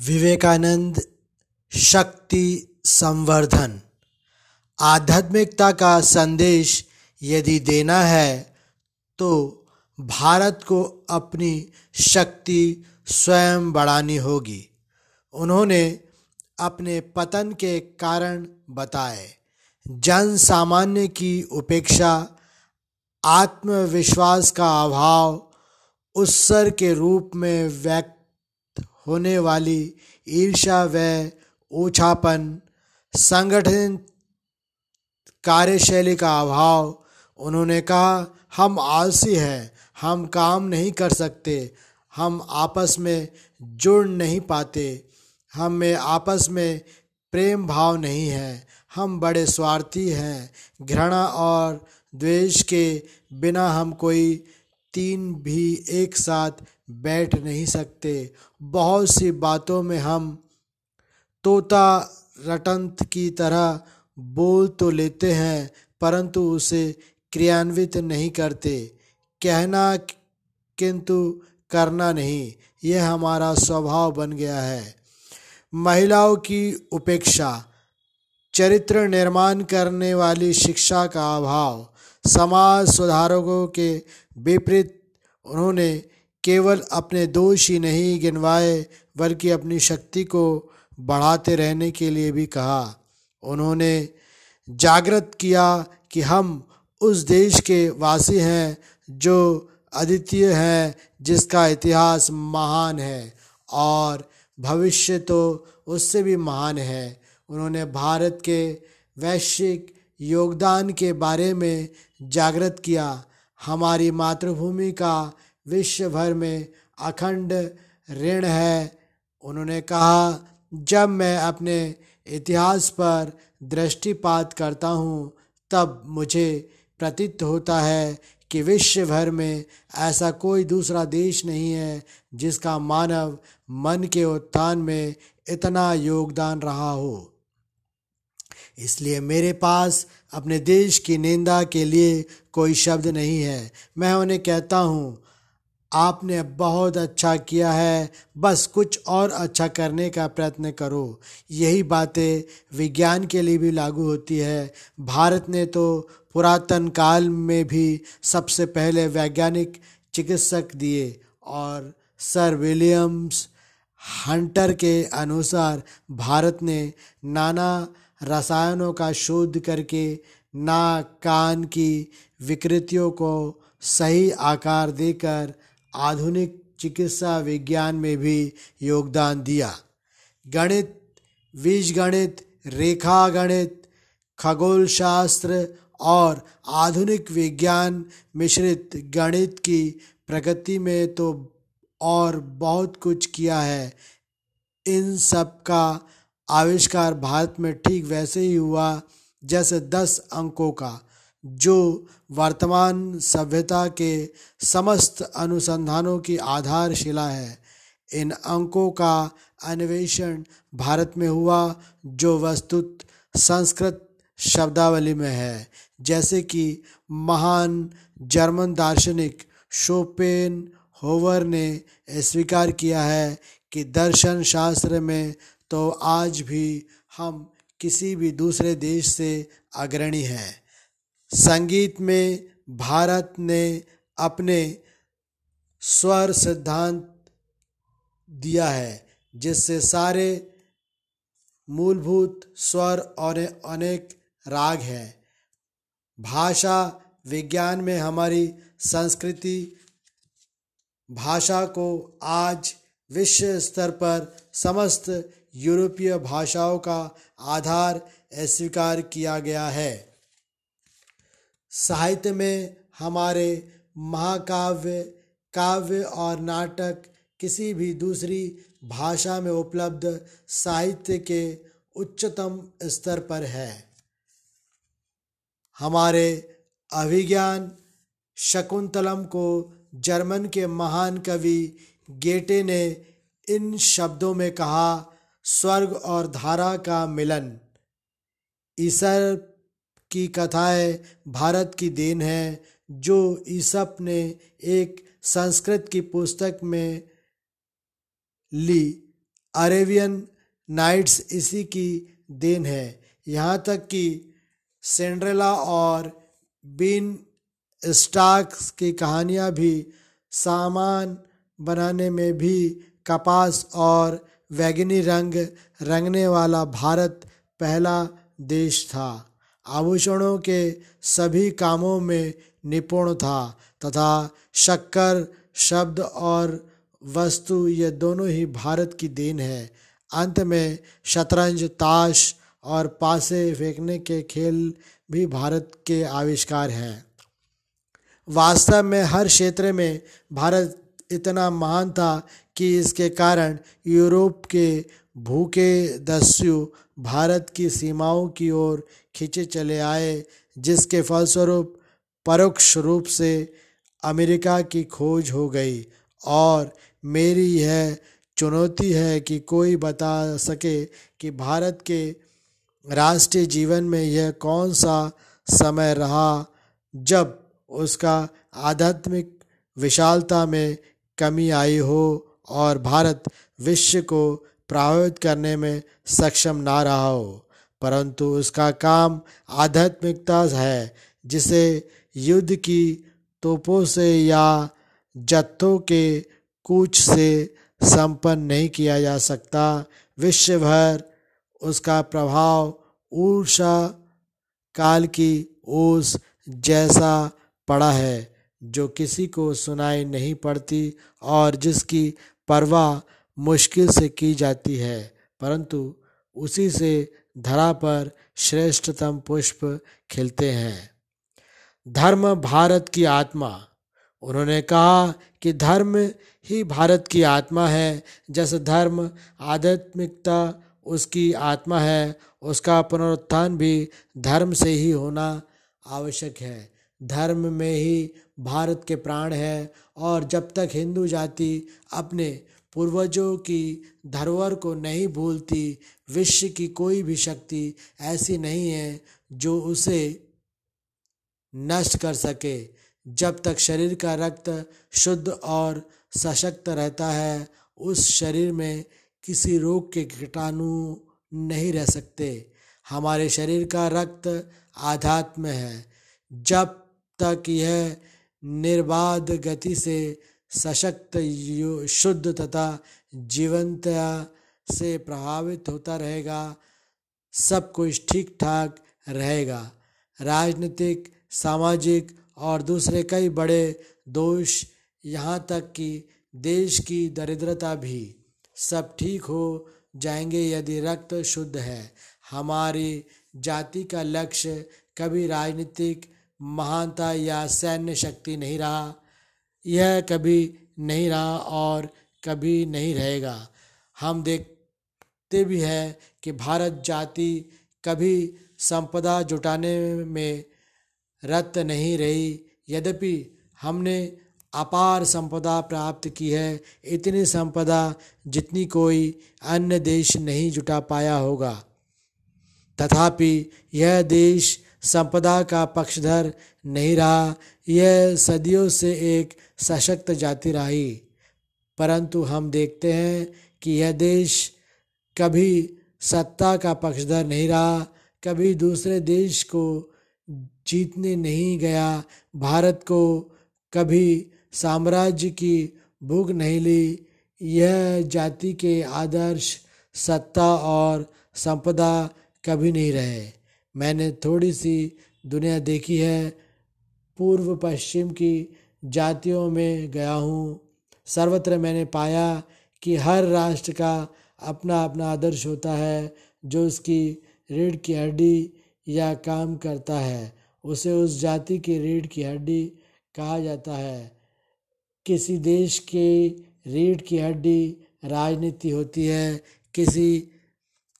विवेकानंद शक्ति संवर्धन। आध्यात्मिकता का संदेश यदि देना है तो भारत को अपनी शक्ति स्वयं बढ़ानी होगी। उन्होंने अपने पतन के कारण बताए। जन सामान्य की उपेक्षा, आत्मविश्वास का अभाव उत्सर के रूप में व्यक्त होने वाली ईर्षा व ओछापन संगठन कार्यशैली का अभाव, उन्होंने कहा, हम आलसी हैं, हम काम नहीं कर सकते, हम आपस में जुड़ नहीं पाते, हम में आपस में प्रेम भाव नहीं है, हम बड़े स्वार्थी हैं, घृणा और द्वेष के बिना हम कोई तीन भी एक साथ बैठ नहीं सकते बहुत सी बातों में हम तोता रटंत की तरह बोल तो लेते हैं, परंतु उसे क्रियान्वित नहीं करते। कहना किंतु करना नहीं, यह हमारा स्वभाव बन गया है। महिलाओं की उपेक्षा, चरित्र निर्माण करने वाली शिक्षा का अभाव, समाज सुधारकों के विपरीत, उन्होंने केवल अपने दोष ही नहीं गिनवाए, बल्कि अपनी शक्ति को बढ़ाते रहने के लिए भी कहा। उन्होंने जागृत किया कि हम उस देश के वासी हैं जो अद्वितीय हैं, जिसका इतिहास महान है और भविष्य तो उससे भी महान है। उन्होंने भारत के वैश्विक योगदान के बारे में जागृत किया। हमारी मातृभूमि का विश्व भर में अखंड ऋण है। उन्होंने कहा, जब मैं अपने इतिहास पर दृष्टिपात करता हूँ, तब मुझे प्रतीत होता है कि विश्व भर में ऐसा कोई दूसरा देश नहीं है, जिसका मानव मन के उत्थान में इतना योगदान रहा हो। इसलिए मेरे पास अपने देश की निंदा के लिए कोई शब्द नहीं है। मैं उन्हें कहता हूँ आपने बहुत अच्छा किया है, बस कुछ और अच्छा करने का प्रयत्न करो। यही बातें विज्ञान के लिए भी लागू होती है। भारत ने तो पुरातन काल में भी सबसे पहले वैज्ञानिक चिकित्सक दिए और सर विलियम्स हंटर के अनुसार भारत ने नाना रसायनों का शोध करके नाक कान की विकृतियों को सही आकार देकर आधुनिक चिकित्सा विज्ञान में भी योगदान दिया। गणित बीज गणित रेखा गणित खगोल शास्त्र और आधुनिक विज्ञान मिश्रित गणित की प्रगति में तो और बहुत कुछ किया है। इन सब का आविष्कार भारत में ठीक वैसे ही हुआ जैसे दस अंकों का। जो वर्तमान सभ्यता के समस्त अनुसंधानों की आधारशिला है। इन अंकों का अन्वेषण भारत में हुआ, जो वस्तुत संस्कृत शब्दावली में है, जैसे कि महान जर्मन दार्शनिक शोपेन होवर ने स्वीकार किया है कि दर्शन शास्त्र में तो आज भी हम किसी भी दूसरे देश से अग्रणी हैं। संगीत में भारत ने अपने स्वर सिद्धांत दिया है, जिससे सारे मूलभूत स्वर और अनेक राग हैं। भाषा विज्ञान में हमारी संस्कृति भाषा को आज विश्व स्तर पर समस्त यूरोपीय भाषाओं का आधार स्वीकार किया गया है। साहित्य में हमारे महाकाव्य, काव्य और नाटक किसी भी दूसरी भाषा में उपलब्ध साहित्य के उच्चतम स्तर पर है। हमारे अभिज्ञान शकुंतलम को जर्मन के महान कवि गेटे ने इन शब्दों में कहा, स्वर्ग और धारा का मिलन, ईसर की कथाएँ भारत की देन है, जो ईसप ने एक संस्कृत की पुस्तक में ली। अरेबियन नाइट्स इसी की देन है। यहाँ तक कि सेंड्रेला और बीन स्टाक्स की कहानियाँ भी सामान बनाने में भी कपास और वैगनी रंग रंगने वाला भारत पहला देश था। आभूषणों के सभी कामों में निपुण था तथा शक्कर, शब्द और वस्तु ये दोनों ही भारत की देन है। अंत में शतरंज, ताश और पासे फेंकने के खेल भी भारत के आविष्कार हैं। वास्तव में हर क्षेत्र में भारत इतना महान था कि इसके कारण यूरोप के भूखे दस्यु भारत की सीमाओं की ओर खींचे चले आए, जिसके फलस्वरूप परोक्ष रूप से अमेरिका की खोज हो गई। और मेरी यह चुनौती है कि कोई बता सके कि भारत के राष्ट्रीय जीवन में यह कौन सा समय रहा, जब उसका आध्यात्मिक विशालता में कमी आई हो और भारत विश्व को प्रभावित करने में सक्षम ना रहा हो, परंतु उसका काम आध्यात्मिकता है, जिसे युद्ध की तोपों से या जत्थों के कूच से संपन्न नहीं किया जा सकता। विश्व भर उसका प्रभाव ऊर्षा काल की ओस जैसा पड़ा है, जो किसी को सुनाई नहीं पड़ती और जिसकी परवाह मुश्किल से की जाती है, परंतु उसी से धरा पर श्रेष्ठतम पुष्प खिलते हैं। धर्म भारत की आत्मा। उन्होंने कहा कि धर्म ही भारत की आत्मा है, जैसे धर्म आध्यात्मिकता उसकी आत्मा है, उसका पुनरुत्थान भी धर्म से ही होना आवश्यक है। धर्म में ही भारत के प्राण है और जब तक हिंदू जाति अपने पूर्वजों की धरोहर को नहीं भूलती, विश्व की कोई भी शक्ति ऐसी नहीं है जो उसे नष्ट कर सके। जब तक शरीर का रक्त शुद्ध और सशक्त रहता है, उस शरीर में किसी रोग के कीटाणु नहीं रह सकते। हमारे शरीर का रक्त आध्यात्म है। जब तक यह निर्बाध गति से सशक्त शुद्ध तथा जीवंतया से प्रभावित होता रहेगा। सब कुछ ठीक ठाक रहेगा। राजनीतिक, सामाजिक और दूसरे कई बड़े दोष यहाँ तक कि देश की दरिद्रता भी। सब ठीक हो जाएँगे यदि रक्त शुद्ध है। हमारी जाति का लक्ष्य कभी राजनीतिक महानता या सैन्य शक्ति नहीं रहा। यह कभी नहीं रहा और कभी नहीं रहेगा। हम देखते भी हैं कि भारत जाति कभी संपदा जुटाने में रत नहीं रही। यद्यपि हमने अपार संपदा प्राप्त की है, इतनी संपदा जितनी कोई अन्य देश नहीं जुटा पाया होगा। तथापि यह देश संपदा का पक्षधर नहीं रहा। यह सदियों से एक सशक्त जाति रही। परंतु हम देखते हैं कि यह देश कभी सत्ता का पक्षधर नहीं रहा, कभी दूसरे देश को जीतने नहीं गया। भारत को कभी साम्राज्य की भूख नहीं ली। यह जाति के आदर्श, सत्ता और संपदा कभी नहीं रहे। मैंने थोड़ी सी दुनिया देखी है। पूर्व पश्चिम की जातियों में गया हूँ। सर्वत्र मैंने पाया कि हर राष्ट्र का अपना अपना आदर्श होता है, जो उसकी रीढ़ की हड्डी या काम करता है, उसे उस जाति की रीढ़ की हड्डी कहा जाता है। किसी देश के रीढ़ की हड्डी राजनीति होती है, किसी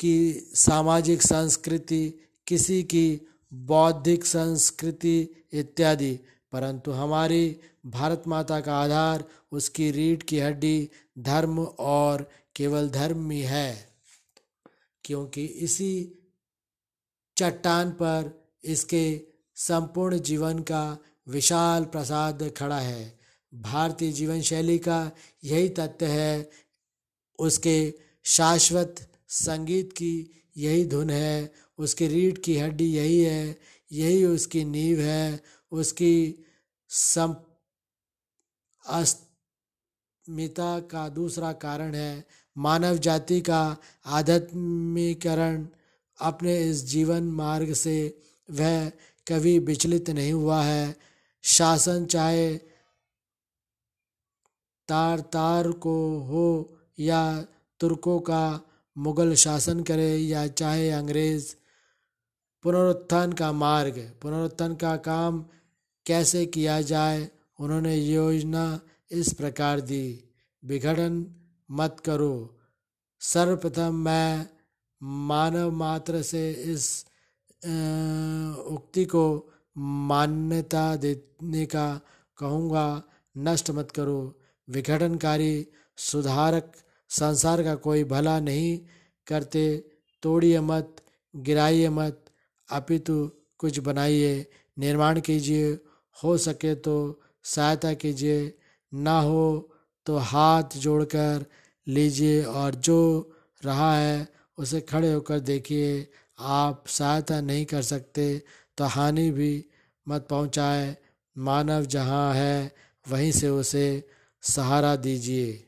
की सामाजिक संस्कृति किसी की बौद्धिक, संस्कृति इत्यादि, परंतु हमारी भारत माता का आधार उसकी रीढ़ की हड्डी धर्म और केवल धर्म ही है। क्योंकि इसी चट्टान पर इसके संपूर्ण जीवन का विशाल प्रसाद खड़ा है। भारतीय जीवन शैली का यही तथ्य है, उसके शाश्वत संगीत की यही धुन है उसकी रीढ़ की हड्डी यही है, यही उसकी नींव है, उसकी सम अस्मिता का दूसरा कारण है। मानव जाति का आध्यात्मिकरण अपने इस जीवन मार्ग से वह कभी विचलित नहीं हुआ है। शासन चाहे तार तार को हो या तुर्कों का मुगल शासन करे या चाहे अंग्रेज़ पुनरुत्थान का मार्ग पुनरुत्थान का काम कैसे किया जाए, उन्होंने योजना इस प्रकार दी। विघटन मत करो। सर्वप्रथम मैं मानव मात्र से इस उक्ति को मान्यता देने का कहूँगा, नष्ट मत करो। विघटनकारी सुधारक संसार का कोई भला नहीं करते, तोड़िए मत, गिराइए मत अपितु कुछ बनाइए, निर्माण कीजिए, हो सके तो सहायता कीजिए, ना हो तो हाथ जोड़कर लीजिए और जो रहा है उसे खड़े होकर देखिए। आप सहायता नहीं कर सकते तो हानि भी मत पहुँचाए। मानव जहाँ है, वहीं से उसे सहारा दीजिए।